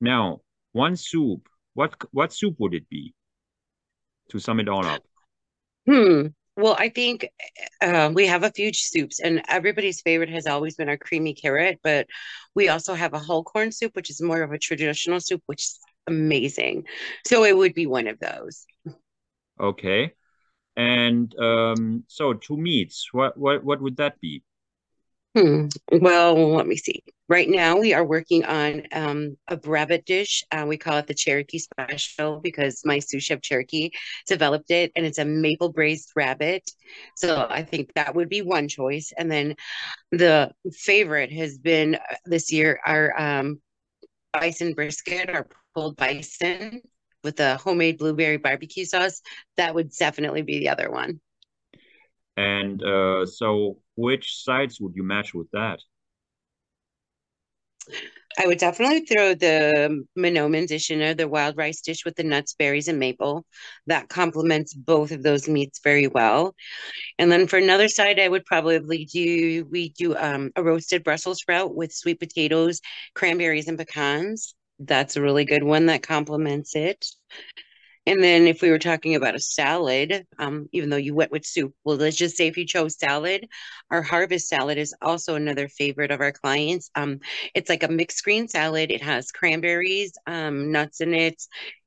Now, one soup. What what soup would it be to sum it all up? Hmm. Well, I think uh, we have a few soups, and everybody's favorite has always been our creamy carrot. But we also have a whole corn soup, which is more of a traditional soup, which is amazing. So it would be one of those. Okay. And um, so two meats. What what what would that be? Hmm. Well, let me see. Right now, we are working on um, a rabbit dish. Uh, we call it the Cherokee Special because my sous chef Cherokee developed it, and it's a maple braised rabbit. So I think that would be one choice. And then the favorite has been uh, this year our um, bison brisket, our pulled bison with a homemade blueberry barbecue sauce. That would definitely be the other one. And uh, so which sides would you match with that? I would definitely throw the Mahnomen dish in there, the wild rice dish with the nuts, berries, and maple. That complements both of those meats very well. And then for another side, I would probably do we do um, a roasted Brussels sprout with sweet potatoes, cranberries, and pecans. That's a really good one that complements it. And then if we were talking about a salad, um, even though you went with soup, well, let's just say if you chose salad, our harvest salad is also another favorite of our clients. Um, it's like a mixed green salad. It has cranberries, um, nuts in it,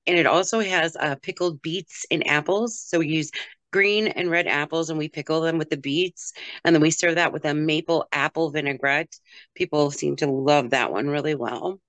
and it also has uh, pickled beets and apples. So we use green and red apples and we pickle them with the beets and then we serve that with a maple apple vinaigrette. People seem to love that one really well.